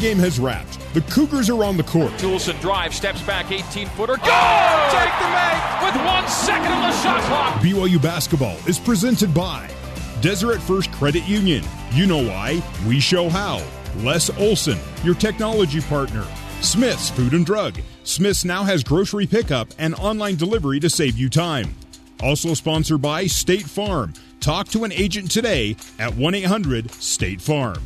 pregame has wrapped. The Cougars are on the court. Toolson drives, steps back, 18 footer. Go! Oh! Take the make with one second on the shot clock. BYU basketball is presented by Deseret First Credit Union. You know why? We show how. Les Olson, your technology partner. Smith's Food and Drug. Smith's now has grocery pickup and online delivery to save you time. Also sponsored by State Farm. Talk to an agent today at 1 800 State Farm.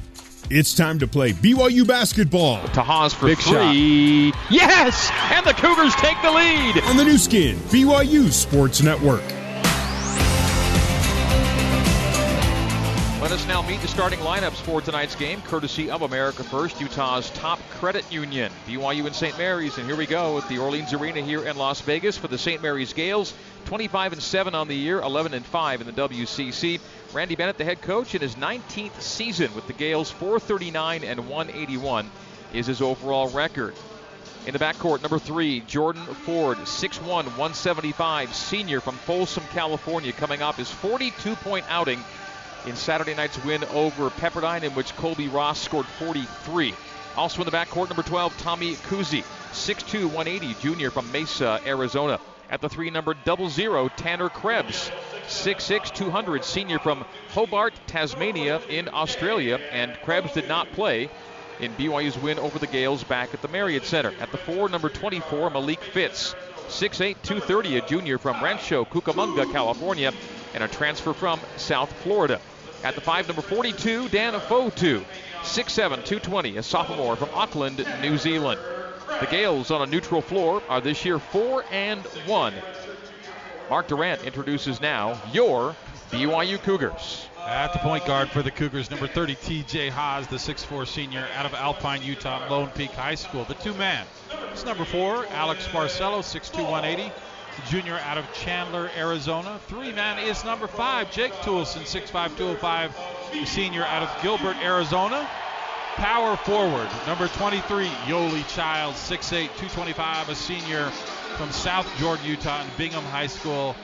It's time to play BYU basketball. To Haws for Big three. Shot. Yes! And the Cougars take the lead. On the Nu Skin, BYU Sports Network. Let us now meet the starting lineups for tonight's game, courtesy of America First, Utah's top credit union, BYU and St. Mary's. And here we go at the Orleans Arena here in Las Vegas for the St. Mary's Gaels. 25 and 7 on the year, 11 and 5 in the WCC. Randy Bennett, the head coach, in his 19th season with the Gaels, 439 and 181 is his overall record. In the backcourt, number three, Jordan Ford, 6'1, 175, senior from Folsom, California, coming off his 42 point outing in Saturday night's win over Pepperdine, in which Colbey Ross scored 43. Also in the backcourt, number 12, Tommy Kuhse, 6'2, 180, junior from Mesa, Arizona. At the three, number double zero, Tanner Krebs, 6'6, 200, senior from Hobart, Tasmania, in Australia. And Krebs did not play in BYU's win over the Gaels back at the Marriott Center. At the four, number 24, Malik Fitts, 6'8, 230, a junior from Rancho Cucamonga, California, and a transfer from South Florida. At the five, number 42, Dan Afotu, 6'7, 220, a sophomore from Auckland, New Zealand. The Gaels on a neutral floor are this year 4 and 1. Mark Durrant introduces now your BYU Cougars. At the point guard for the Cougars, number 30, TJ Haws, the 6'4 senior out of Alpine, Utah, Lone Peak High School. The two man. It's number four, Alex Barcelo, 6'2, 180 junior out of Chandler, Arizona. Three man is number five, Jake Toolson, 6'5, 205, senior out of Gilbert, Arizona. Power forward, number 23, Yoeli Childs, 6'8, 225, a senior from South Jordan, Utah, and Bingham High School.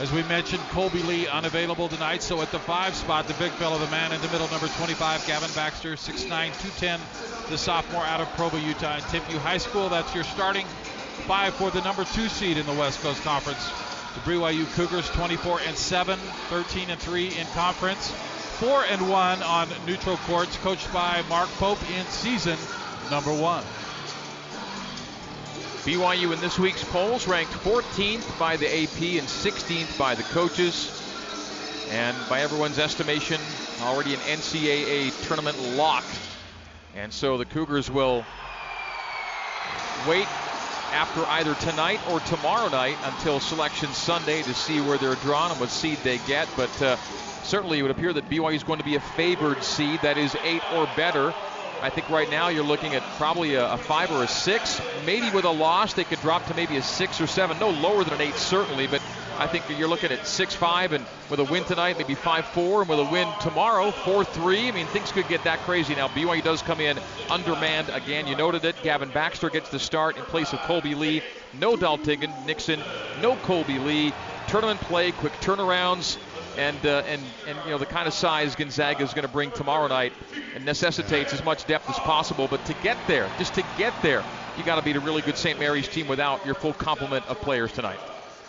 As we mentioned, Kolby Lee unavailable tonight, so at the five spot, the big fellow, the man in the middle, number 25, Gavin Baxter, 6'9, 210, the sophomore out of Provo, Utah, and Timpview High School. That's your starting five for the number two seed in the West Coast Conference. The BYU Cougars 24 and 7, 13 and 3 in conference, 4 and 1 on neutral courts, coached by Mark Pope in season number one. BYU in this week's polls ranked 14th by the AP and 16th by the coaches. And by everyone's estimation, already an NCAA tournament lock. And so the Cougars will wait after either tonight or tomorrow night until Selection Sunday to see where they're drawn and what seed they get. But uh, certainly it would appear that BYU is going to be a favored seed, that is eight or better. I think right now you're looking at probably a, a, five or a six. Maybe with a loss, they could drop to maybe a six or seven. No lower than an eight, certainly, but I think you're looking at six five, and with a win tonight, maybe five four, and with a win tomorrow, four three. I mean, things could get that crazy. Now BYU does come in undermanned again. You noted it. Gavin Baxter gets the start in place of Kolby Lee. No Daltigin, Nixon, no Kolby Lee. Tournament play, quick turnarounds and uh, and and you know the kind of size Gonzaga is going to bring tomorrow night and necessitates as much depth as possible. But to get there, just to get there, you got to beat a really good St. Mary's team without your full complement of players tonight.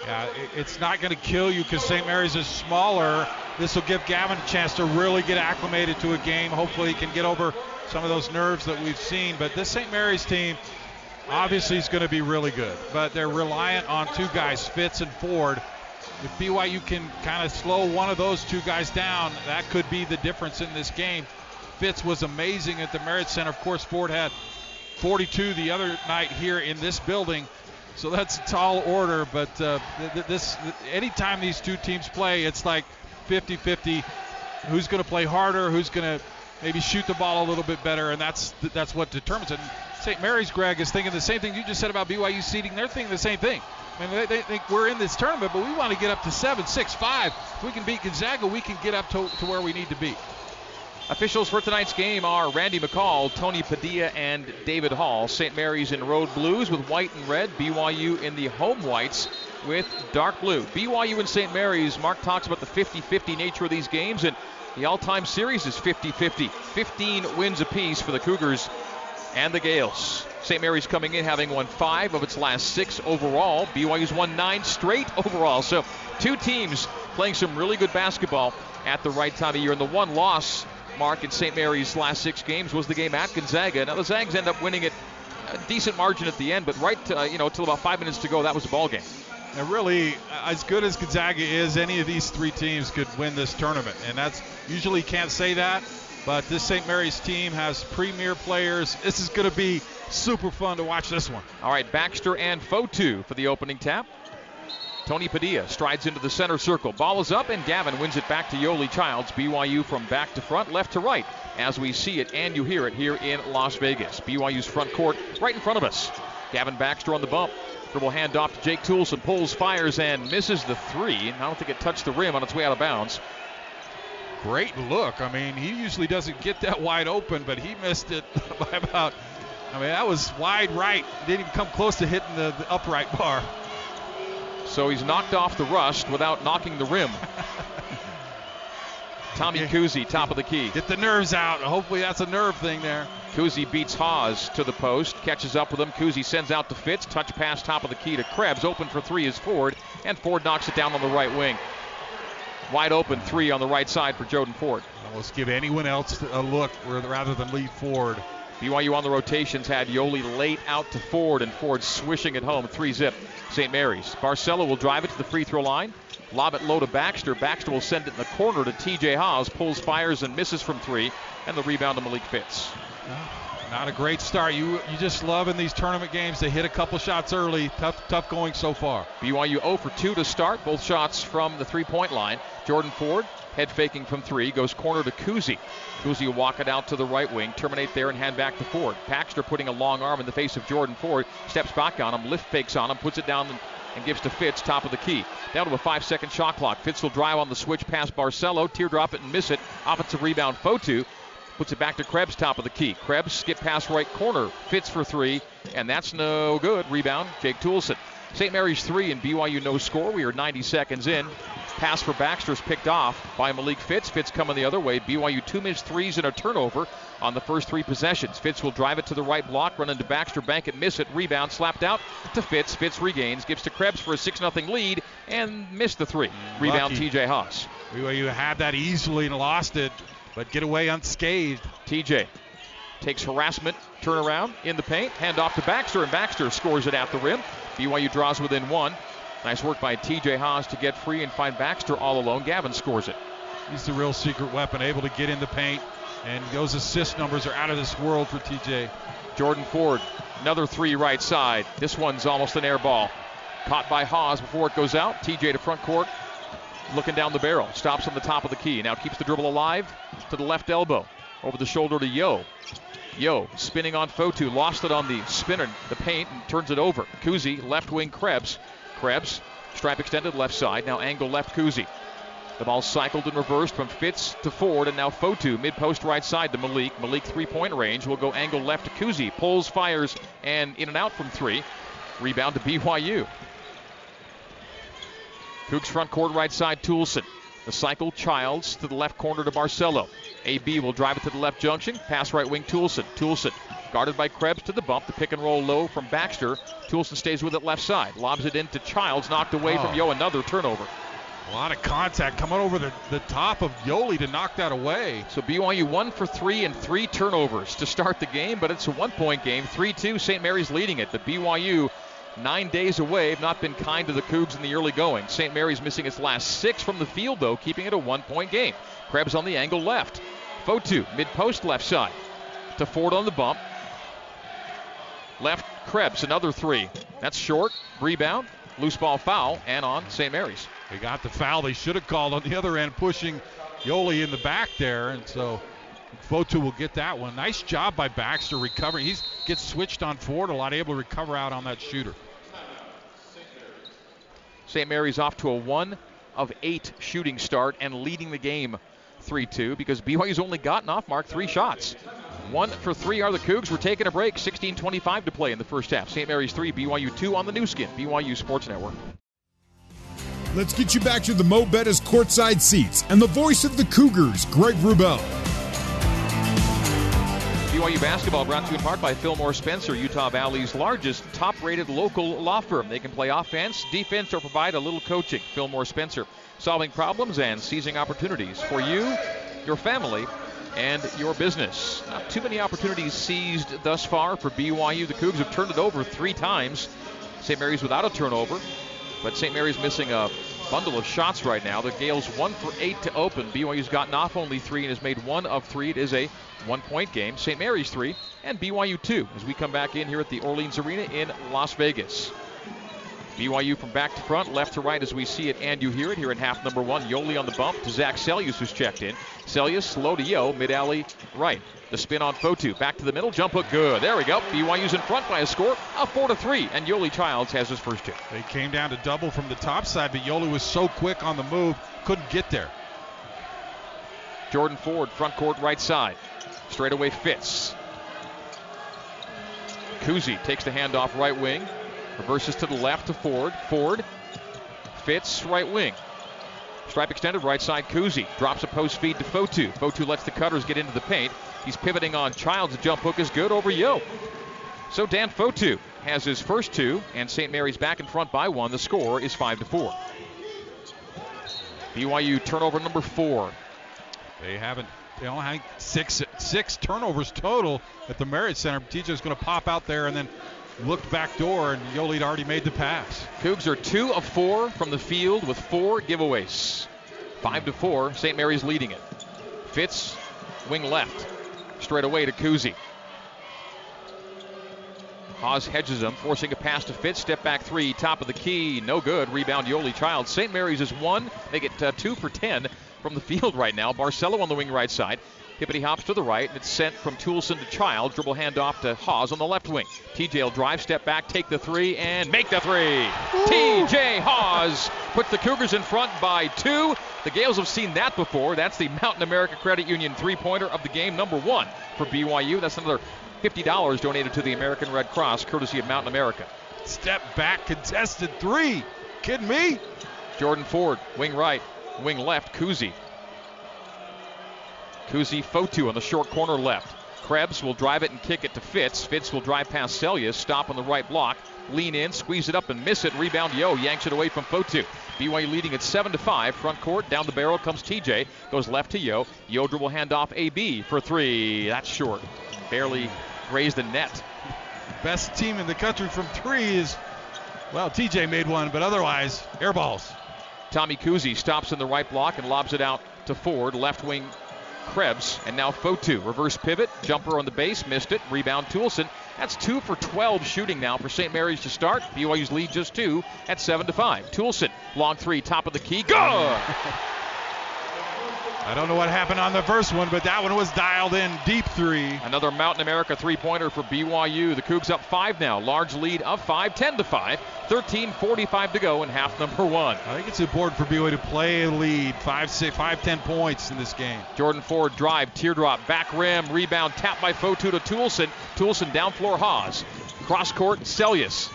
Yeah, it's not going to kill you because St. Mary's is smaller. This will give Gavin a chance to really get acclimated to a game. Hopefully, he can get over some of those nerves that we've seen. But this St. Mary's team obviously is going to be really good. But they're reliant on two guys, Fitts and Ford. If BYU can kind of slow one of those two guys down, that could be the difference in this game. Fitts was amazing at the Marriott Center. Of course, Ford had 42 the other night here in this building. So that's a tall order, but uh, this anytime these two teams play, it's like 50-50. Who's going to play harder? Who's going to maybe shoot the ball a little bit better? And that's that's what determines it. St. Mary's, Greg, is thinking the same thing you just said about BYU seeding. They're thinking the same thing. I mean, they, they think we're in this tournament, but we want to get up to seven, six, five. If we can beat Gonzaga, we can get up to, to where we need to be. Officials for tonight's game are Randy McCall, Tony Padilla, and David Hall. St. Mary's in road blues with white and red. BYU in the home whites with dark blue. BYU and St. Mary's. Mark talks about the 50 50 nature of these games, and the all time series is 50 50. 15 wins apiece for the Cougars and the Gaels. St. Mary's coming in having won five of its last six overall. BYU's won nine straight overall. So two teams playing some really good basketball at the right time of year. And the one loss, Mark, in St. Mary's last six games was the game at Gonzaga. Now the Zags end up winning it a decent margin at the end, but right, to, uh, you know, till about five minutes to go, that was a ball game. And really, as good as Gonzaga is, any of these three teams could win this tournament. And that's usually can't say that, but this St. Mary's team has premier players. This is going to be super fun to watch this one. All right, Baxter and Fotu for the opening tap. Tony Padilla strides into the center circle. Ball is up, and Gavin wins it back to Yoeli Childs. BYU from back to front, left to right, as we see it and you hear it here in Las Vegas. BYU's front court right in front of us. Gavin Baxter on the bump. Dribble handoff to Jake Toolson. Pulls, fires, and misses the three. I don't think it touched the rim on its way out of bounds. Great look. I mean, he usually doesn't get that wide open, but he missed it by about. I mean, that was wide right. Didn't even come close to hitting the, the upright bar. So he's knocked off the rust without knocking the rim. Tommy Kuhse, top of the key. Get the nerves out. Hopefully that's a nerve thing there. Kuhse beats Haws to the post, catches up with him. Kuhse sends out to Fitts, touch pass top of the key to Krebs. Open for three is Ford, and Ford knocks it down on the right wing. Wide open three on the right side for Jordan Ford. Almost give anyone else a look rather than lead Ford. BYU on the rotations had Yoeli late out to Ford, and Ford swishing it home, three zip. St. Mary's. Barcelo will drive it to the free throw line. Lob it low to Baxter. Baxter will send it in the corner to TJ Haws. Pulls, fires, and misses from three. And the rebound to Malik Fitts. Not a great start. You you just love in these tournament games to hit a couple shots early. Tough tough going so far. BYU 0 for 2 to start. Both shots from the three-point line. Jordan Ford head faking from three goes corner to Kuhse. Kuhse will walk it out to the right wing, terminate there and hand back to Ford. Baxter putting a long arm in the face of Jordan Ford, steps back on him, lift fakes on him, puts it down and gives to Fitts, top of the key. Down to a five second shot clock. Fitts will drive on the switch past Barcelo, teardrop it and miss it. Offensive rebound, Fotu. Puts it back to Krebs, top of the key. Krebs skip past right corner, Fitts for three, and that's no good. Rebound, Jake Toolson. St. Mary's three and BYU no score. We are 90 seconds in. Pass for Baxter is picked off by Malik Fitts. Fitts coming the other way. BYU two missed threes and a turnover on the first three possessions. Fitts will drive it to the right block, run into Baxter, bank it, miss it, rebound, slapped out to Fitts. Fitts regains, gives to Krebs for a 6 0 lead, and missed the three. Rebound, Lucky. TJ Haws. BYU had that easily and lost it, but get away unscathed. TJ takes harassment, turn around in the paint, hand off to Baxter, and Baxter scores it at the rim. BYU draws within one. Nice work by TJ Haws to get free and find Baxter all alone. Gavin scores it. He's the real secret weapon, able to get in the paint, and those assist numbers are out of this world for TJ. Jordan Ford, another three right side. This one's almost an air ball. Caught by Haws before it goes out. TJ to front court, looking down the barrel. Stops on the top of the key. Now keeps the dribble alive to the left elbow. Over the shoulder to Yo. Yo spinning on Fotu. Lost it on the spinner, the paint, and turns it over. Kuhse, left wing Krebs. Krebs, stripe extended left side. Now angle left Kuhse. The ball cycled and reversed from Fitts to Ford, and now Fotu mid post right side to Malik. Malik three point range will go angle left to Kuhse. Pulls, fires, and in and out from three. Rebound to BYU. Cougs front court right side Toolson. The cycle Childs to the left corner to Barcelo. AB will drive it to the left junction. Pass right wing Toolson. Toolson guarded by Krebs to the bump. The pick and roll low from Baxter. Toolson stays with it left side. Lobs it into Childs. Knocked away Oh. from Yo. Another turnover. A lot of contact coming over the, the top of Yoeli to knock that away. So BYU one for three and three turnovers to start the game, but it's a one point game. 3 2, St. Mary's leading it. The BYU nine days away have not been kind to the Cougs in the early going. St. Mary's missing its last six from the field, though, keeping it a one point game. Krebs on the angle left. Fotu, mid post left side. To Ford on the bump. Left Krebs, another three. That's short. Rebound. Loose ball foul, and on St. Mary's. They got the foul they should have called on the other end, pushing Yoeli in the back there, and so Fotu will get that one. Nice job by Baxter recovering. He gets switched on Ford a lot, able to recover out on that shooter. St. Mary's off to a one of eight shooting start and leading the game 3 2 because BYU's only gotten off mark three shots. One for three are the Cougs. We're taking a break. 16:25 to play in the first half. St. Mary's three, BYU two on the Nu Skin. BYU Sports Network. let's get you back to the Mo Betta's courtside seats and the voice of the Cougars, Greg Wrubell. BYU basketball brought to you in part by Fillmore Spencer, Utah Valley's largest top rated local law firm. They can play offense, defense, or provide a little coaching. Fillmore Spencer, solving problems and seizing opportunities for you, your family, and your business. Not too many opportunities seized thus far for BYU. The Cougs have turned it over three times. St. Mary's without a turnover, but St. Mary's missing a bundle of shots right now. The Gaels one for eight to open. BYU's gotten off only three and has made one of three. It is a one point game. St. Mary's three and BYU two as we come back in here at the Orleans Arena in Las Vegas. BYU from back to front, left to right as we see it and you hear it here in half number one. Yoeli on the bump to Zach Seljaas who's checked in. Seljaas slow to Yo, mid alley right. The spin on Fotu. Back to the middle. Jump hook good. There we go. BYU's in front by a score of 4 to 3. And Yoeli Childs has his first two. They came down to double from the top side, but Yoeli was so quick on the move, couldn't get there. Jordan Ford, front court, right side. Straightaway Fitts. Kuhse takes the handoff right wing. Reverses to the left to Ford. Ford. Fitts right wing. Stripe extended right side Kuhse Drops a post feed to Fotu. Fotu lets the cutters get into the paint. He's pivoting on Childs. The jump hook is good over Yo. So Dan Fotu has his first two, and St. Mary's back in front by one. The score is five to four. BYU turnover number four. They haven't. They only have six six turnovers total at the Marriott Center. TJ's going to pop out there and then looked back door, and Yoeli already made the pass. Cougs are two of four from the field with four giveaways. Five to four. St. Mary's leading it. Fitts, wing left. Straight away to Kuhse. Haws hedges him, forcing a pass to Fitts. Step back three, top of the key, no good. Rebound Yoeli Child. St. Mary's is one. They get uh, two for ten from the field right now. Barcelo on the wing right side. Hippity hops to the right, and it's sent from Toolson to Child. Dribble handoff to Haws on the left wing. TJ will drive, step back, take the three, and make the three. TJ Haws puts the Cougars in front by two. The Gaels have seen that before. That's the Mountain America Credit Union three pointer of the game, number one for BYU. That's another $50 donated to the American Red Cross, courtesy of Mountain America. Step back, contested three. Kidding me? Jordan Ford, wing right, wing left, Kuhse Kuhse Fotu on the short corner left. Krebs will drive it and kick it to Fitts. Fitts will drive past Seljaas, stop on the right block, lean in, squeeze it up and miss it. Rebound Yo yanks it away from Fotu. BYU leading at 7 to 5. Front court, down the barrel comes TJ. Goes left to Yo. Yo dribble handoff AB for three. That's short. Barely grazed the net. Best team in the country from three is, well, TJ made one, but otherwise, air balls. Tommy Kuhse stops in the right block and lobs it out to Ford. Left wing Krebs, and now Fotu. Reverse pivot, jumper on the base, missed it. Rebound Toolson. That's two for 12 shooting now for St. Mary's to start. BYU's lead just two at 7 to 5. Toolson, long three, top of the key. Good! I don't know what happened on the first one, but that one was dialed in deep three. Another Mountain America three-pointer for BYU. The Cougs up five now. Large lead of five, 10 to 5. 13:45 to go in half number one. I think it's important for BYU to play a lead, five, six, five, ten points in this game. Jordan Ford drive, teardrop, back rim, rebound, tap by Fotu to Toolson. Toolson down floor Haws. Cross court, Seljaas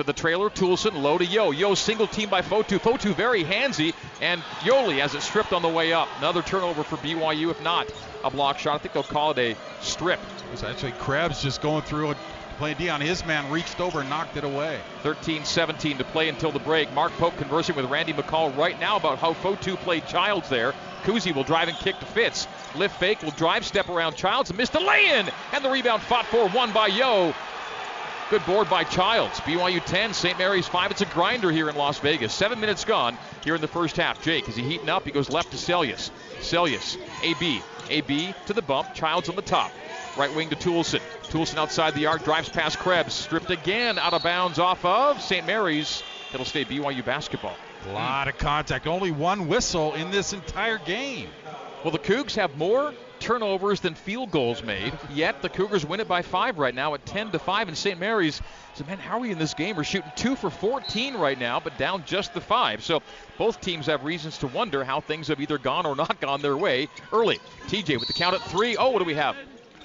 to the trailer. Toolson low to Yo. Yo single team by Fotu. Fotu very handsy, and Yoeli has it stripped on the way up. Another turnover for BYU, if not a block shot. I think they'll call it a strip. It was actually Krebs just going through and D on His man reached over and knocked it away. 13-17 to play until the break. Mark Pope conversing with Randy McCall right now about how Fotu played Childs there. Kuhse will drive and kick to Fitts. Lift fake will drive, step around Childs and missed the lay-in. And the rebound fought for one by Yo. Good board by Childs. BYU 10, St. Mary's 5. It's a grinder here in Las Vegas. Seven minutes gone here in the first half. Jake, is he heating up? He goes left to Seljaas. Seljaas, AB. AB to the bump. Childs on the top. Right wing to Toolson. Toolson outside the arc, drives past Krebs. Stripped again out of bounds off of St. Mary's. It'll stay BYU basketball. A lot of contact. Only one whistle in this entire game. Well, the Cougs have more turnovers than field goals made. Yet the Cougars win it by five right now at 10 to 5. And St. Mary's said, "Man, how are we in this game? We're shooting two for 14 right now, but down just the five." So both teams have reasons to wonder how things have either gone or not gone their way early. TJ with the count at three. Oh, what do we have?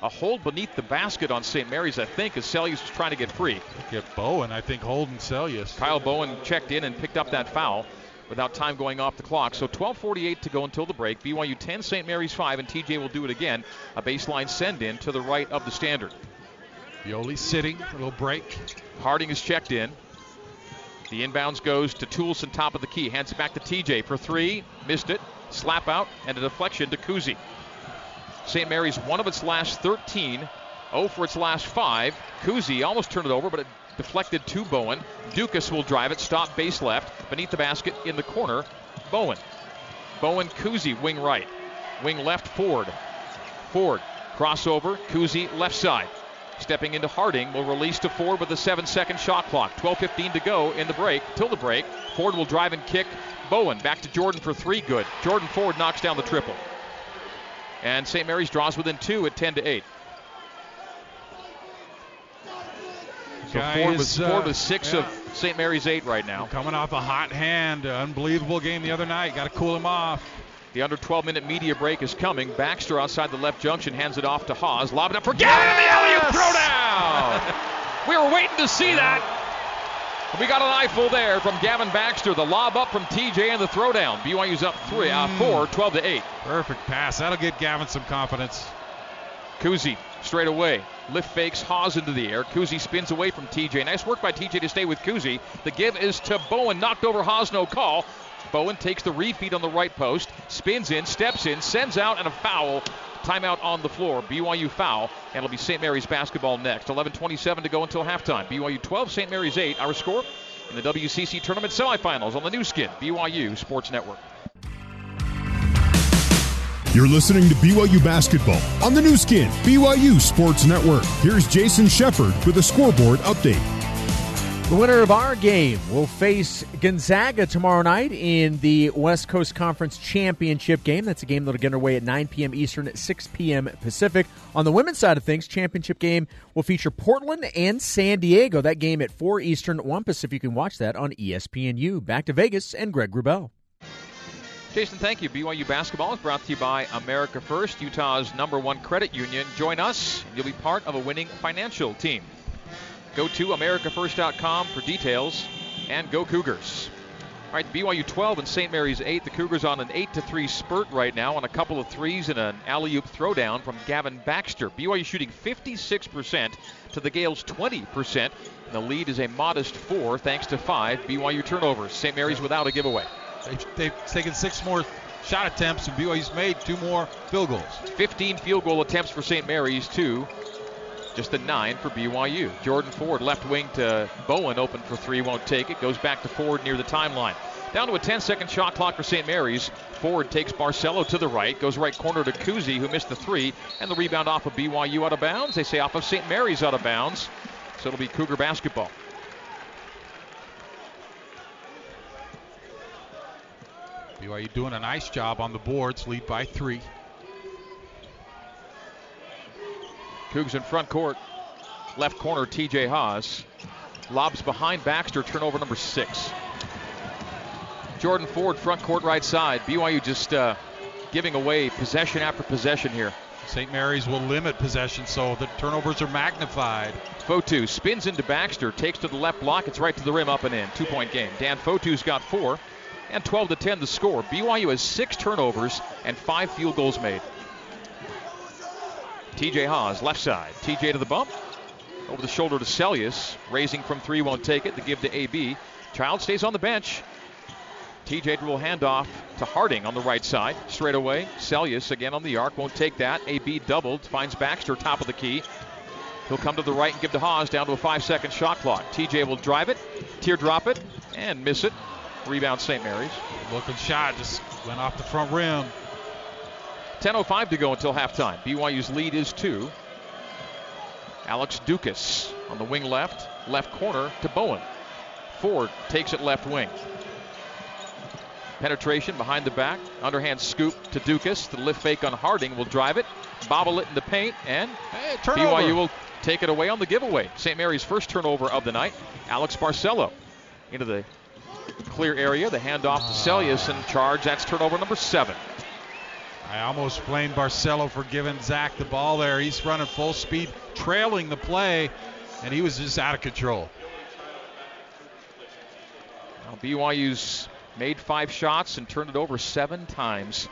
a hold beneath the basket on St. Mary's, I think, as Seljaas was trying to get free. Get Bowen, I think, holding Seljaas. Kyle Bowen checked in and picked up that foul without time going off the clock. So 12:48 to go until the break. BYU 10, St. Mary's 5, and TJ will do it again. A baseline send in to the right of the standard. Yoeli sitting, a little break. Harding is checked in. The inbounds goes to Toolson, top of the key. Hands it back to TJ for three. Missed it. Slap out and a deflection to Kuhse. St. Mary's one of its last 13. 0 for its last five. Kuzi almost turned it over, but it deflected to Bowen. Ducas will drive it, stop base left, beneath the basket in the corner. Bowen. Bowen Kuhse, wing right. Wing left, Ford. Ford, crossover, Kuhse, left side. Stepping into Harding will release to Ford with a seven second shot clock. 12.15 to go in the break. Till the break, Ford will drive and kick. Bowen back to Jordan for three. Good. Jordan Ford knocks down the triple. And St. Mary's draws within two at 10 to 8. So Ford was, uh, Ford was six yeah. of St. Mary's eight right now. Coming off a hot hand, unbelievable game the other night. Got to cool him off. The under 12 minute media break is coming. Baxter outside the left junction hands it off to Haws. Lob it up for Gavin in the alley throw down. we were waiting to see that. We got an eyeful there from Gavin Baxter. The lob up from TJ and the throwdown. BYU's up three, uh, mm. four, 12 to 8. Perfect pass. That'll get Gavin some confidence. Kuhse straight away. Lift fakes Haws into the air. Kuhse spins away from TJ. Nice work by TJ to stay with Kuhse. The give is to Bowen. Knocked over Haws, no call. Bowen takes the refeed on the right post, spins in, steps in, sends out, and a foul. Timeout on the floor. BYU foul, and it'll be St. Mary's basketball next. 11:27 to go until halftime. BYU 12, St. Mary's 8. Our score in the WCC tournament semifinals on the Nu Skin BYU Sports Network. You're listening to BYU basketball on the Nu Skin BYU Sports Network. Here's Jason Shepard with a scoreboard update. The winner of our game will face Gonzaga tomorrow night in the West Coast Conference Championship game. That's a game that'll get underway at 9 p.m. Eastern, at 6 p.m. Pacific. On the women's side of things, championship game will feature Portland and San Diego. That game at 4 Eastern, 1 Pacific. You can watch that on ESPNU. Back to Vegas and Greg Wrubell. Jason, thank you. BYU basketball is brought to you by America First, Utah's number one credit union. Join us, and you'll be part of a winning financial team. Go to AmericaFirst.com for details and go Cougars. All right, BYU 12 and St. Mary's 8. The Cougars on an 8 to 3 spurt right now on a couple of threes and an alley oop throwdown from Gavin Baxter. BYU shooting 56% to the Gaels 20%. And the lead is a modest four thanks to five BYU turnovers. St. Mary's without a giveaway. They've, they've taken six more shot attempts, and BYU's made two more field goals. 15 field goal attempts for St. Mary's, two just a nine for BYU. Jordan Ford, left wing to Bowen, open for three, won't take it. Goes back to Ford near the timeline. Down to a 10 second shot clock for St. Mary's. Ford takes Barcelo to the right, goes right corner to Kuhse, who missed the three, and the rebound off of BYU out of bounds. They say off of St. Mary's out of bounds. So it'll be Cougar basketball. BYU doing a nice job on the boards, lead by three. Cougs in front court. Left corner, TJ Haws. Lobs behind Baxter, turnover number six. Jordan Ford, front court right side. BYU just uh, giving away possession after possession here. St. Mary's will limit possession, so the turnovers are magnified. Fotu spins into Baxter, takes to the left block. It's right to the rim, up and in. Two point game. Dan Fotu's got four, and 12 to 10 the score. BYU has six turnovers and five field goals made. TJ Haws, left side. TJ to the bump. Over the shoulder to Seljaas. Raising from three, won't take it. The give to AB. Child stays on the bench. TJ will hand off to Harding on the right side. Straight away. Seljaas again on the arc. Won't take that. AB doubled. Finds Baxter top of the key. He'll come to the right and give to Haws down to a five second shot clock. TJ will drive it, teardrop it, and miss it. Rebound St. Mary's. Looking shot just went off the front rim. 10.05 to go until halftime. BYU's lead is two. Alex Ducas on the wing left, left corner to Bowen. Ford takes it left wing. Penetration behind the back, underhand scoop to Ducas. The lift fake on Harding will drive it, bobble it in the paint, and hey, BYU will take it away on the giveaway. St. Mary's first turnover of the night. Alex Barcelo into the clear area. The handoff to Seljaas and charge. That's turnover number seven. I almost blame Barcelo for giving Zach the ball there. He's running full speed, trailing the play, and he was just out of control. Well, BYU's made five shots and turned it over seven times.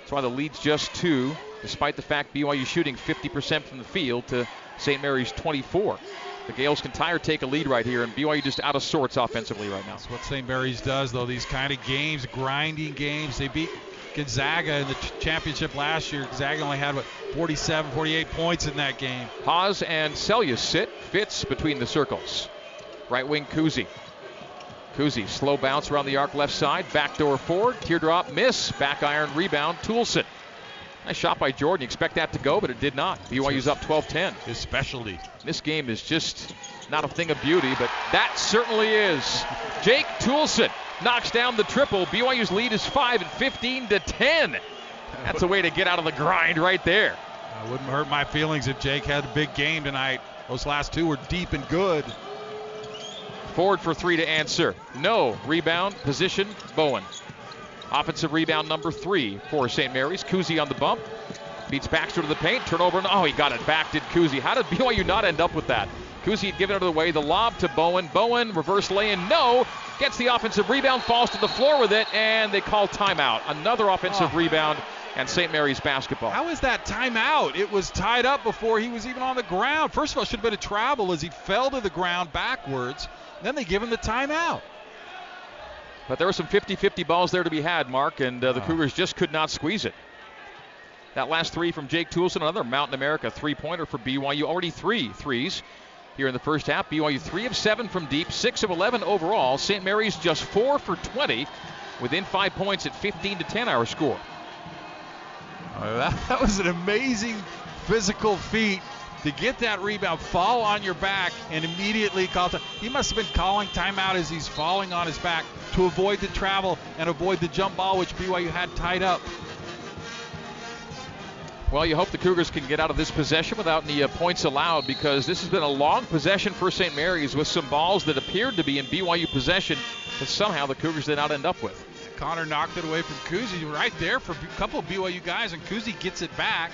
That's why the lead's just two, despite the fact BYU shooting 50% from the field to St. Mary's 24. The Gaels can or take a lead right here, and BYU just out of sorts offensively right now. That's what St. Mary's does, though. These kind of games, grinding games. They beat Gonzaga in the championship last year. Gonzaga only had, what, 47, 48 points in that game. Haws and Seljaas sit. Fitts between the circles. Right wing Kuhse. Kuhse, slow bounce around the arc left side. Backdoor forward. Teardrop miss. Back iron rebound. Toolson. Nice shot by Jordan. You expect that to go, but it did not. BYU's up 12 10. His specialty. This game is just not a thing of beauty, but that certainly is. Jake Toolson knocks down the triple. BYU's lead is 5 and 15 to 10. That's a way to get out of the grind right there. I wouldn't hurt my feelings if Jake had a big game tonight. Those last two were deep and good. Forward for three to answer. No. Rebound, position, Bowen. Offensive rebound number three for St. Mary's. Kuhse on the bump. Beats Baxter to the paint. Turnover. And, Oh, he got it back, did Kuhse. How did BYU not end up with that? Kuhse had given it away. The lob to Bowen. Bowen, reverse lay in. No. Gets the offensive rebound, falls to the floor with it, and they call timeout. Another offensive oh. rebound and St. Mary's basketball. How is that timeout? It was tied up before he was even on the ground. First of all, should have been a travel as he fell to the ground backwards. Then they give him the timeout. But there were some 50 50 balls there to be had, Mark, and uh, the Cougars just could not squeeze it. That last three from Jake Toolson, another Mountain America three pointer for BYU. Already three threes here in the first half. BYU three of seven from deep, six of 11 overall. St. Mary's just four for 20, within five points at 15 to 10 our score. That, that was an amazing physical feat to get that rebound, fall on your back, and immediately call time. He must have been calling timeout as he's falling on his back to avoid the travel and avoid the jump ball, which BYU had tied up. Well, you hope the Cougars can get out of this possession without any uh, points allowed because this has been a long possession for St. Mary's with some balls that appeared to be in BYU possession that somehow the Cougars did not end up with. Connor knocked it away from Kuhse right there for a couple of BYU guys, and Kuhse gets it back.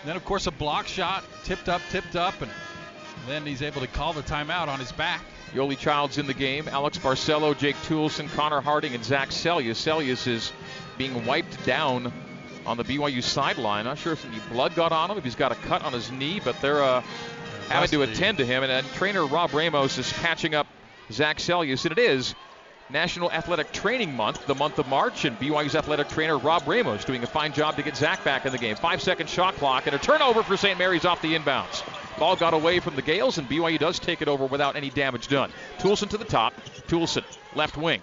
And then, of course, a block shot, tipped up, tipped up, and then he's able to call the timeout on his back. Yoeli Childs in the game. Alex Barcelo, Jake Toolson, Connor Harding, and Zach Seljaas. Seljaas is being wiped down on the BYU sideline. Not sure if any blood got on him, if he's got a cut on his knee, but they're uh, having to attend to him. And, and trainer Rob Ramos is catching up Zach Seljaas, and it is National Athletic Training Month, the month of March, and BYU's athletic trainer Rob Ramos doing a fine job to get Zach back in the game. Five second shot clock and a turnover for St. Mary's off the inbounds. Ball got away from the Gaels, and BYU does take it over without any damage done. Toolson to the top. Toolson, left wing.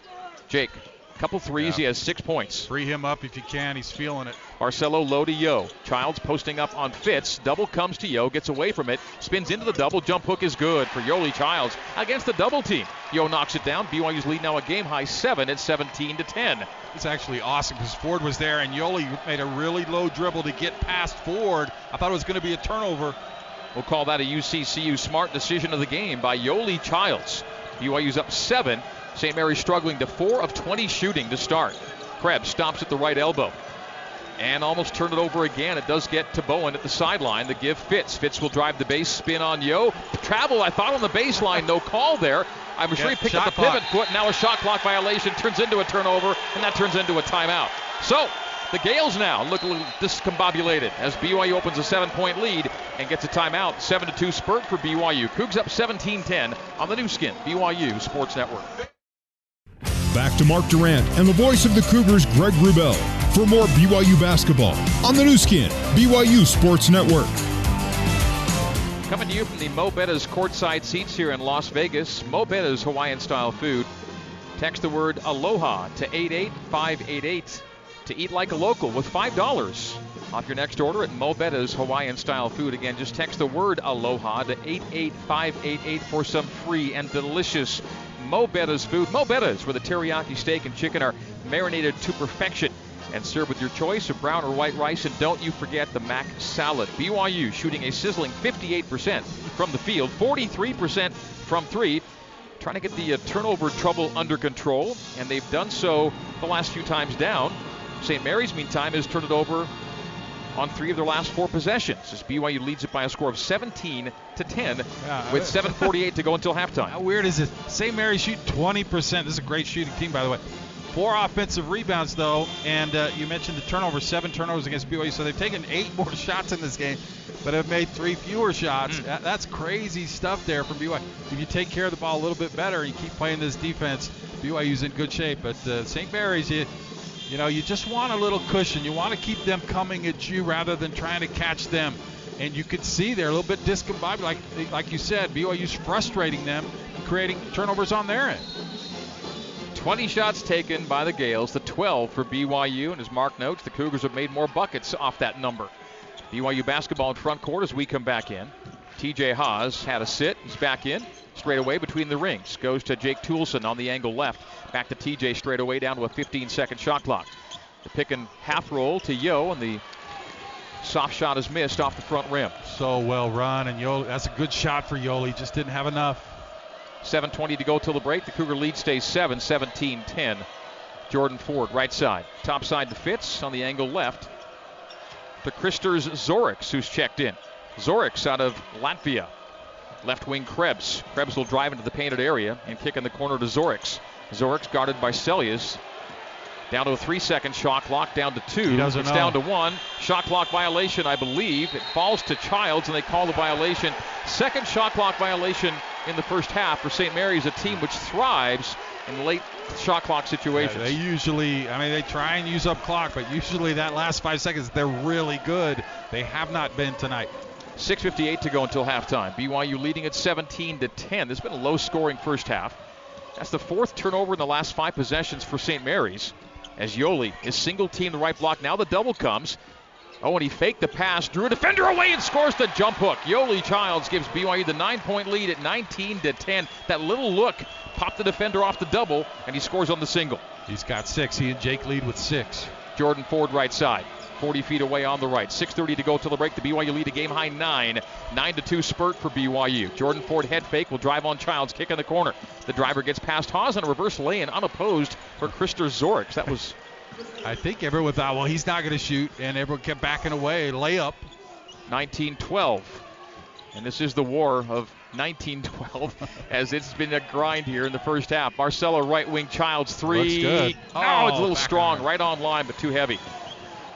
Jake Couple threes. Yeah. He has six points. Free him up if you can. He's feeling it. Barcelo low to Yo. Childs posting up on Fitts. Double comes to Yo. Gets away from it. Spins into the double. Jump hook is good for Yoeli Childs against the double team. Yo knocks it down. BYU's lead now a game high seven at 17 to 10. It's actually awesome because Ford was there and Yoeli made a really low dribble to get past Ford. I thought it was going to be a turnover. We'll call that a UCCU smart decision of the game by Yoeli Childs. BYU's up seven St. Mary's struggling to 4 of 20 shooting to start. Krebs stops at the right elbow and almost turned it over again. It does get to Bowen at the sideline. The give Fitts. Fitts will drive the base spin on Yo. Travel, I thought on the baseline, no call there. I'm sure he picked up the clock. pivot foot. Now a shot clock violation turns into a turnover, and that turns into a timeout. So the Gaels now look a little discombobulated as BYU opens a seven-point lead and gets a timeout. 7-2 spurt for BYU. Cougs up 17-10 on the Nu Skin, BYU Sports Network. Back to Mark Durrant and the voice of the Cougars, Greg Wrubell, for more BYU basketball on the Nu Skin, BYU Sports Network. Coming to you from the Mo Betta's courtside seats here in Las Vegas. Mo Betta's Hawaiian style food. Text the word Aloha to 88588 to eat like a local with $5 off your next order at Mo Betta's Hawaiian style food. Again, just text the word Aloha to 88588 for some free and delicious Mo Betta's food. Mo Betta's, where the teriyaki steak and chicken are marinated to perfection and served with your choice of brown or white rice. And don't you forget the mac salad. BYU shooting a sizzling 58% from the field, 43% from three. Trying to get the uh, turnover trouble under control, and they've done so the last few times down. St. Mary's, meantime, has turned it over on three of their last four possessions as BYU leads it by a score of 17 to 10 Yeah, with 7:48 to go until halftime. How weird is it? St. Mary's shoot 20%. This is a great shooting team, by the way. Four offensive rebounds, though, and uh, you mentioned the turnover, seven turnovers against BYU. So they've taken eight more shots in this game, but have made three fewer shots. That- that's crazy stuff there from BYU. If you take care of the ball a little bit better and you keep playing this defense, BYU's in good shape. But uh, St. Mary's, you, you know, you just want a little cushion. You want to keep them coming at you rather than trying to catch them. And you could see they're a little bit discombobulated. Like, like you said, BYU's frustrating them, creating turnovers on their end. 20 shots taken by the Gaels, the 12 for BYU, and as Mark notes, the Cougars have made more buckets off that number. BYU basketball in front court as we come back in. TJ Haws had a sit. He's back in. Straight away between the rings. Goes to Jake Toolson on the angle left. Back to TJ straight away down to a 15 second shot clock. The pick and half roll to Yo, and the soft shot is missed off the front rim. So well run, and Yoeli, that's a good shot for Yoeli. Just didn't have enough. 7.20 to go till the break. The Cougar lead stays 7, 17 10. Jordan Ford, right side. Top side to Fitts on the angle left. To Kristers Zoriks, who's checked in. Zoriks out of Latvia. Left wing Krebs. Krebs will drive into the painted area and kick in the corner to Zoriks. Zoriks guarded by Seljaas. Down to a three second shot clock, down to two. He doesn't it's know. down to one. Shot clock violation, I believe. It falls to Childs, and they call the violation. Second shot clock violation in the first half for St. Mary's, a team which thrives in late shot clock Yeah, situations. they usually, I mean, they try and use up clock, but usually that last five seconds, they're really good. They have not been tonight. 6.58 to go until halftime. BYU leading at 17 to 10. This has been a low scoring first half. That's the fourth turnover in the last five possessions for St. Mary's. As Yoeli is single team the right block. Now the double comes. Oh, and he faked the pass, drew a defender away, and scores the jump hook. Yoeli Childs gives BYU the nine-point lead at 19 to 10. That little look popped the defender off the double, and he scores on the single. He's got six. He and Jake lead with six. Jordan Ford right side. 40 feet away on the right. 6.30 to go till the break. The BYU lead a game high nine. 9 to 2 spurt for BYU. Jordan Ford head fake will drive on Childs, kick in the corner. The driver gets past Haws on a reverse lay in unopposed for Krister Zoriks. That was I think everyone thought, well, he's not going to shoot, and everyone kept backing away. Layup. 1912. And this is the war of 1912 as it's been a grind here in the first half. Barcelo right wing Childs three. Looks good. Oh, Oh, it's a little oh, strong, iron. right on line, but too heavy.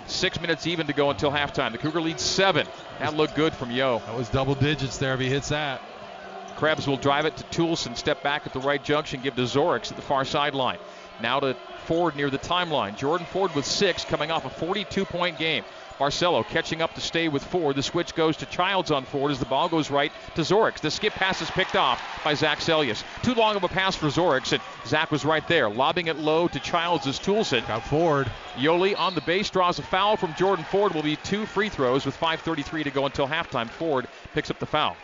Six minutes even to go until halftime. The Cougar leads seven. That looked good from Yo. That was double digits there if he hits that. Krebs will drive it to Toolson, step back at the right junction, give to Zoriks at the far sideline. Now to Ford near the timeline. Jordan Ford with six, coming off a 42 point game. Barcelo catching up to stay with Ford. The switch goes to Childs on Ford as the ball goes right to Zoriks. The skip pass is picked off by Zach Seljaas. Too long of a pass for Zoriks, and Zach was right there, lobbing it low to Childs as Toolson. Got Ford. Yoeli on the base draws a foul from Jordan Ford. Will be two free throws with 5:33 to go until halftime. Ford picks up the foul,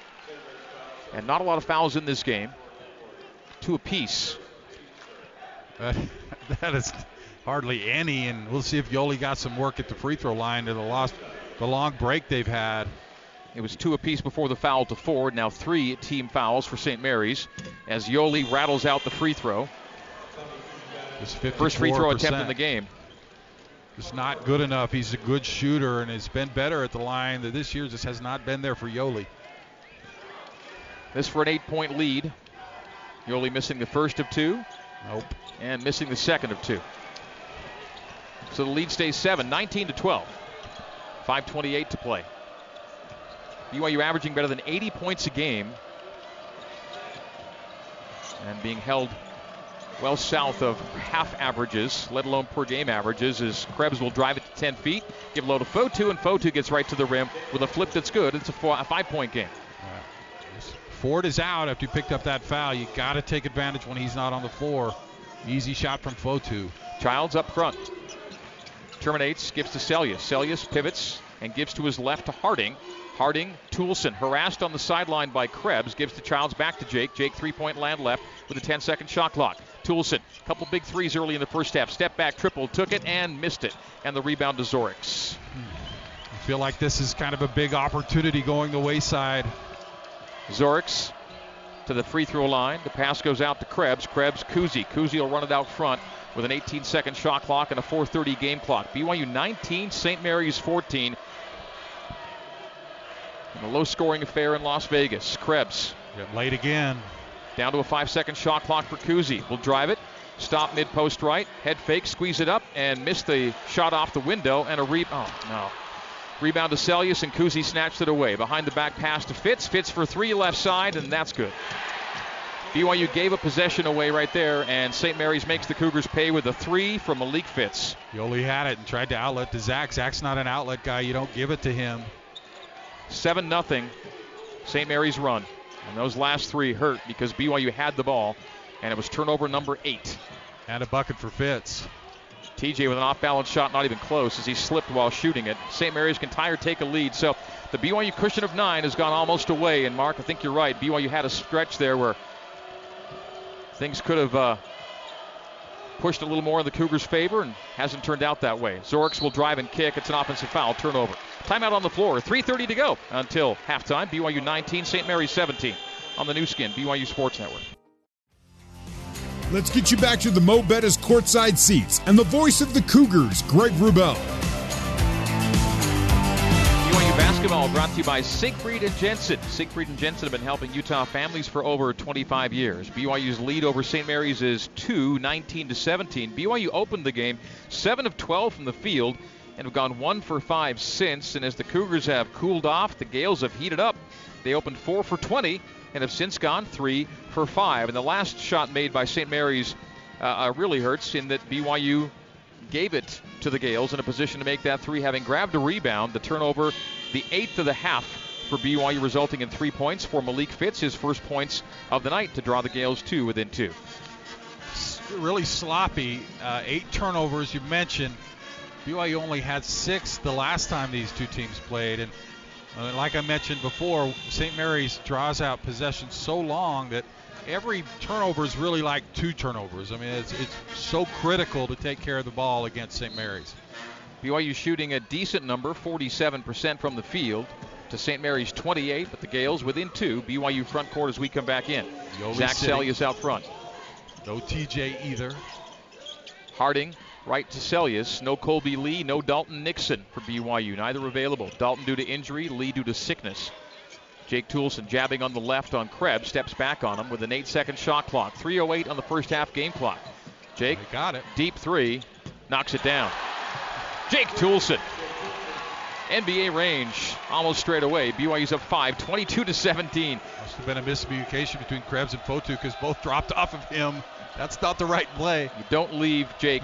and not a lot of fouls in this game. Two apiece. That is hardly any, and we'll see if Yoeli got some work at the free throw line to the lost, the long break they've had. It was two apiece before the foul to Ford. Now three team fouls for St. Mary's as Yoeli rattles out the free throw. First free throw attempt in the game. It's not good enough. He's a good shooter and has been better at the line. That this year just has not been there for Yoeli. This for an eight-point lead. Yoeli missing the first of two. Nope. and missing the second of two. So the lead stays 7, 19 to 12. 5:28 to play. BYU averaging better than 80 points a game, and being held well south of half averages, let alone per game averages, as Krebs will drive it to 10 feet, give a low to Fotu, and Fotu gets right to the rim with a flip that's good. It's a, four, a five-point game. Ford is out after he picked up that foul. You got to take advantage when he's not on the floor. Easy shot from Fotu. Childs up front. Terminates, gives to Seljaas. Seljaas pivots and gives to his left to Harding. Harding, Toolson, harassed on the sideline by Krebs, gives to Childs back to Jake. Jake three point land left with a 10 second shot clock. Toolson, couple big threes early in the first half. Step back, triple, took it and missed it. And the rebound to Zoriks. Hmm. I feel like this is kind of a big opportunity going the wayside. Zoriks to the free throw line. The pass goes out to Krebs. Krebs, Kuhse. Kuhse will run it out front with an 18 second shot clock and a 4:30 game clock. BYU 19, St. Mary's 14. in a low scoring affair in Las Vegas. Krebs. late again. Down to a five second shot clock for Kuhse. Will drive it. Stop mid post right. Head fake. Squeeze it up and miss the shot off the window and a re. Oh, no. Rebound to Seljaas and Kuhse snatched it away. Behind the back pass to Fitts. Fitts for three left side, and that's good. BYU gave a possession away right there, and St. Mary's makes the Cougars pay with a three from Malik Fitts. Yoeli had it and tried to outlet to Zach. Zach's not an outlet guy. You don't give it to him. 7 0 St. Mary's run. And those last three hurt because BYU had the ball, and it was turnover number eight. And a bucket for Fitts. TJ with an off balance shot, not even close, as he slipped while shooting it. St. Mary's can tie or take a lead. So the BYU cushion of nine has gone almost away. And Mark, I think you're right. BYU had a stretch there where things could have uh, pushed a little more in the Cougars' favor and hasn't turned out that way. Zoriks will drive and kick. It's an offensive foul, turnover. Timeout on the floor. 3.30 to go until halftime. BYU 19, St. Mary's 17 on the Nu Skin, BYU Sports Network. Let's get you back to the Mo Betta's courtside seats and the voice of the Cougars, Greg Wrubell. BYU basketball brought to you by Siegfried and Jensen. Siegfried and Jensen have been helping Utah families for over 25 years. BYU's lead over St. Mary's is 2, 19 to 17. BYU opened the game 7 of 12 from the field and have gone 1 for 5 since. And as the Cougars have cooled off, the Gaels have heated up. They opened 4 for 20 and have since gone 3 for 5. And the last shot made by St. Mary's uh, uh, really hurts in that BYU gave it to the Gaels in a position to make that three, having grabbed a rebound. The turnover, the eighth of the half for BYU, resulting in three points for Malik Fitts, his first points of the night to draw the Gaels two within two. Really sloppy. Uh, eight turnovers, you mentioned. BYU only had six the last time these two teams played, and uh, like I mentioned before, St. Mary's draws out possession so long that every turnover is really like two turnovers. I mean, it's, it's so critical to take care of the ball against St. Mary's. BYU shooting a decent number, 47% from the field to St. Mary's 28, but the Gaels within two. BYU front court as we come back in. Zach Seljaas out front. No TJ either. Harding right to Seljaas. No Kolby Lee, no Dalton Nixon for BYU. Neither available. Dalton due to injury, Lee due to sickness. Jake Toolson jabbing on the left on Krebs, steps back on him with an eight second shot clock. 3.08 on the first half game clock. Jake, they got it. Deep three, knocks it down. Jake Toolson. NBA range almost straight away. BYU's up 5, 22 to 17. Must have been a miscommunication between Krebs and Fotu because both dropped off of him. That's not the right play. You don't leave Jake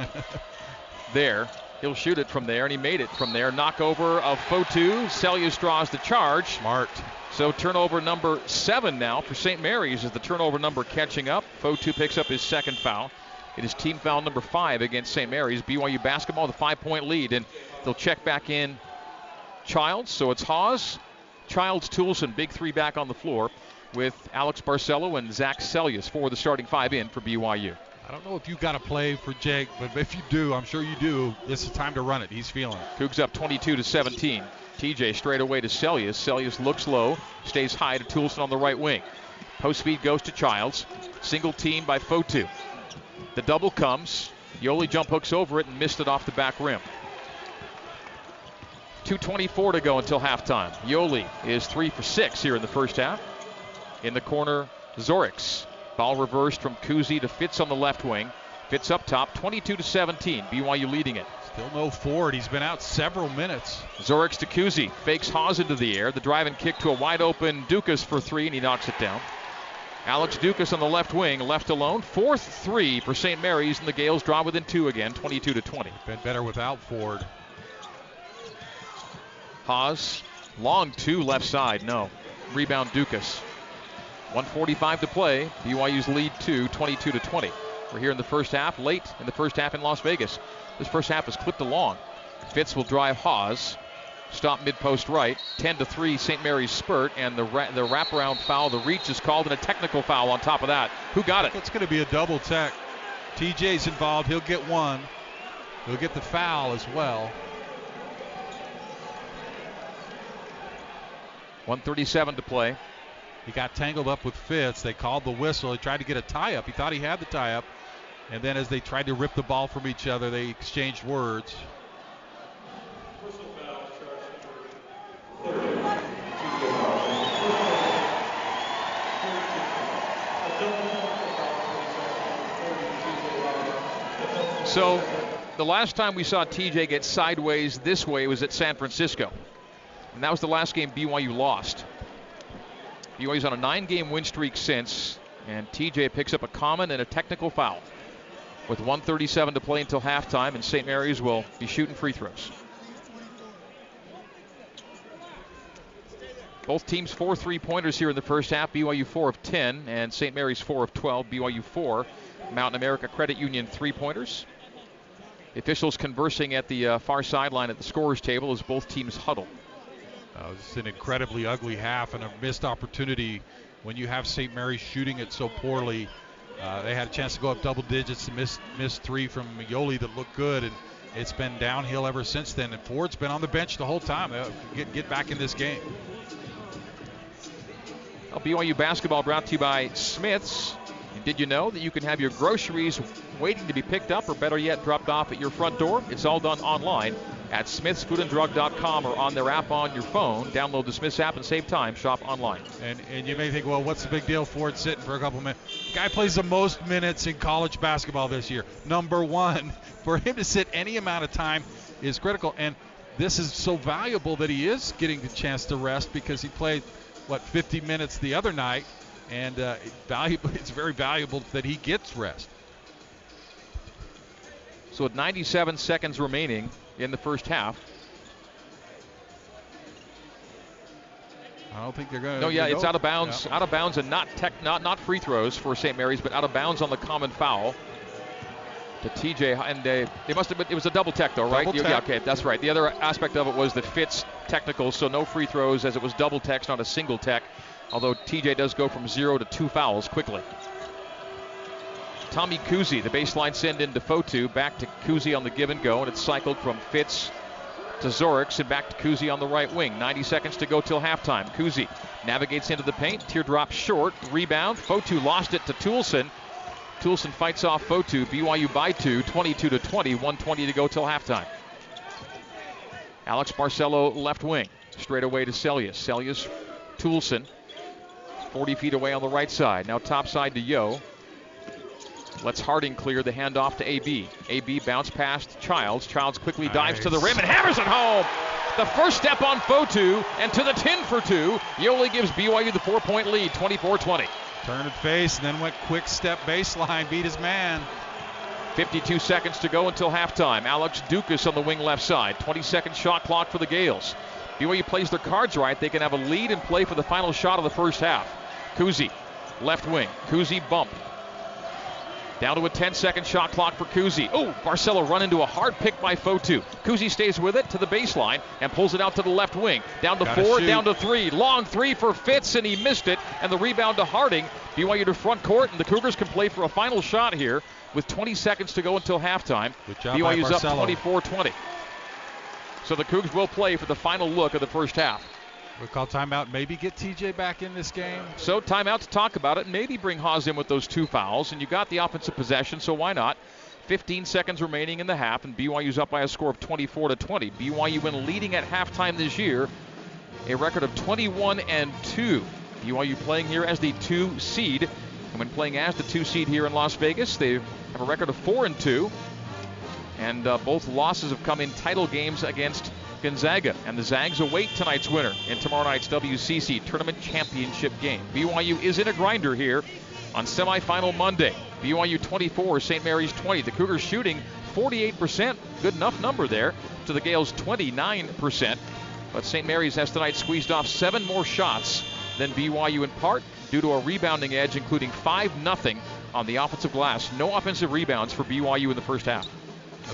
there. He'll shoot it from there, and he made it from there. Knockover of Fotu. Seljaas draws the charge. Smart. So turnover number seven now for St. Mary's is the turnover number catching up. Fotu picks up his second foul. It is team foul number five against St. Mary's. BYU basketball with a five-point lead, and they'll check back in Childs. So it's Haws, Childs, Toolson, big three back on the floor with Alex Barcelo and Zach Seljaas for the starting five in for BYU. I don't know if you've got a play for Jake, but if you do, I'm sure you do. This is time to run it. He's feeling it. Cougs up 22 to 17. TJ straight away to Seljaas. Seljaas looks low, stays high to Toolson on the right wing. Post speed goes to Childs. Single team by Fotu. The double comes. Yoeli jump hooks over it and missed it off the back rim. 2.24 to go until halftime. Yoeli is three for six here in the first half. In the corner, Zoriks. Ball reversed from Kuhse to Fitts on the left wing. Fitts up top, 22 to 17. BYU leading it. Still no Ford. He's been out several minutes. Zoriks to Kuhse. Fakes Haws into the air. The drive and kick to a wide open Ducas for three, and he knocks it down. Alex Ducas on the left wing, left alone. Fourth three for St. Mary's, and the Gaels draw within two again, 22 to 20. Been better without Ford. Haws, long two left side, no. Rebound Ducas. 145 to play. BYU's lead two, 22 to 20. We're here in the first half, late in the first half in Las Vegas. This first half is clipped along. Fitts will drive Haws. Stop mid post right. 10 to 3 St. Mary's spurt, and the ra- the wraparound foul, the reach is called, and a technical foul on top of that. Who got it? It's going to be a double tech. TJ's involved. He'll get one. He'll get the foul as well. 137 to play. He got tangled up with Fitts. They called the whistle. He tried to get a tie up. He thought he had the tie up. And then as they tried to rip the ball from each other, they exchanged words. So the last time we saw TJ get sideways this way was at San Francisco. And that was the last game BYU lost. BYU's on a nine game win streak since, and TJ picks up a common and a technical foul. With 137 to play until halftime, and St. Mary's will be shooting free throws. Both teams four three pointers here in the first half. BYU four of 10, and St. Mary's four of 12. BYU four. Mountain America Credit Union three pointers. Officials conversing at the uh, far sideline at the scorers table as both teams huddle. Uh, it's an incredibly ugly half and a missed opportunity when you have St. Mary's shooting it so poorly. Uh, they had a chance to go up double digits and miss missed three from Yoeli that looked good, and it's been downhill ever since then. And Ford's been on the bench the whole time. Uh, get get back in this game. Well, BYU basketball brought to you by Smiths. And did you know that you can have your groceries waiting to be picked up, or better yet, dropped off at your front door? It's all done online at smithsfoodanddrug.com or on their app on your phone. Download the Smiths app and save time. Shop online. And and you may think, well, what's the big deal? Ford sitting for a couple minutes. Guy plays the most minutes in college basketball this year. Number one, for him to sit any amount of time is critical. And this is so valuable that he is getting the chance to rest because he played what 50 minutes the other night, and uh, valuable. It's very valuable that he gets rest. So with 97 seconds remaining in the first half. I don't think they're going to. No, yeah, it's out of bounds, yeah. out of bounds, and not tech, not not free throws for St. Mary's, but out of bounds on the common foul to TJ. And they, they must have been, it was a double tech though, right? Double yeah, okay, that's right. The other aspect of it was that Fitts technical, so no free throws as it was double tech, not a single tech. Although TJ does go from zero to two fouls quickly. Tommy Kuhse. the baseline send into Fotu, back to Kuhse on the give and go, and it's cycled from Fitts to Zoriks and back to Kuhse on the right wing. 90 seconds to go till halftime. Kuhse navigates into the paint, teardrop short, rebound. Fotu lost it to Toolson. Toolson fights off Fotu. BYU by two, 22 to 20, 120 to go till halftime. Alex Barcelo left wing, straight away to Seljaas. Seljaas, Toolson, 40 feet away on the right side. Now top side to Yo. Lets Harding clear the handoff to AB. AB bounce past Childs. Childs quickly nice. dives to the rim and hammers it home. The first step on Fotu and to the 10 for two. Yoeli gives BYU the four point lead, 24 20. Turn and face, and then went quick step baseline, beat his man. 52 seconds to go until halftime. Alex Ducas on the wing left side. 20 second shot clock for the Gaels. BYU plays their cards right. They can have a lead and play for the final shot of the first half. Kuhse, left wing. Kuhse bump. Down to a 10 second shot clock for Kuhse. Oh, Barcelo run into a hard pick by Fotu. Kuhse stays with it to the baseline and pulls it out to the left wing. Down to Gotta four, shoot. down to three. Long three for Fitts, and he missed it. And the rebound to Harding. BYU to front court, and the Cougars can play for a final shot here with 20 seconds to go until halftime. BYU's by up 24 20. So the Cougs will play for the final look of the first half. We call timeout. Maybe get TJ back in this game. So timeout to talk about it. Maybe bring Haws in with those two fouls, and you got the offensive possession. So why not? 15 seconds remaining in the half, and BYU's up by a score of 24 to 20. BYU when leading at halftime this year, a record of 21 and 2. BYU playing here as the two seed, and when playing as the two seed here in Las Vegas, they have a record of four and two. And uh, both losses have come in title games against Gonzaga. And the Zags await tonight's winner in tomorrow night's WCC Tournament Championship game. BYU is in a grinder here on semifinal Monday. BYU 24, St. Mary's 20. The Cougars shooting 48%, good enough number there, to the Gaels 29%. But St. Mary's has tonight squeezed off seven more shots than BYU in part due to a rebounding edge, including 5 0 on the offensive glass. No offensive rebounds for BYU in the first half.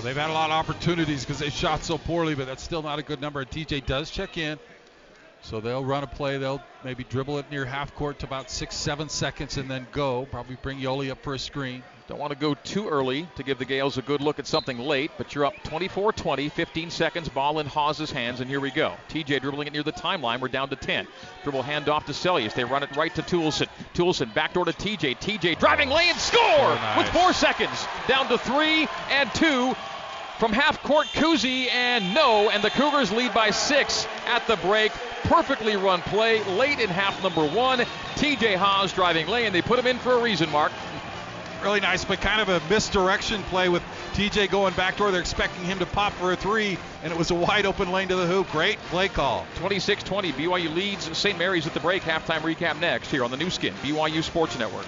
They've had a lot of opportunities because they shot so poorly, but that's still not a good number. And TJ does check in. So they'll run a play. They'll maybe dribble it near half court to about six, seven seconds and then go. Probably bring Yoeli up for a screen. Don't want to go too early to give the Gaels a good look at something late, but you're up 24 20, 15 seconds, ball in Haws' hands, and here we go. TJ dribbling it near the timeline. We're down to 10. Dribble handoff to Seljaas. They run it right to Toolson. Toolson backdoor to TJ. TJ driving lane, score nice. with four seconds. Down to three and two from half court Kuhse and no, and the Cougars lead by six at the break. Perfectly run play late in half number one. TJ Haws driving lane. They put him in for a reason, Mark. Really nice, but kind of a misdirection play with TJ going backdoor. They're expecting him to pop for a three, and it was a wide open lane to the hoop. Great play call. 26 20. BYU leads St. Mary's at the break. Halftime recap next here on the Nu Skin, BYU Sports Network.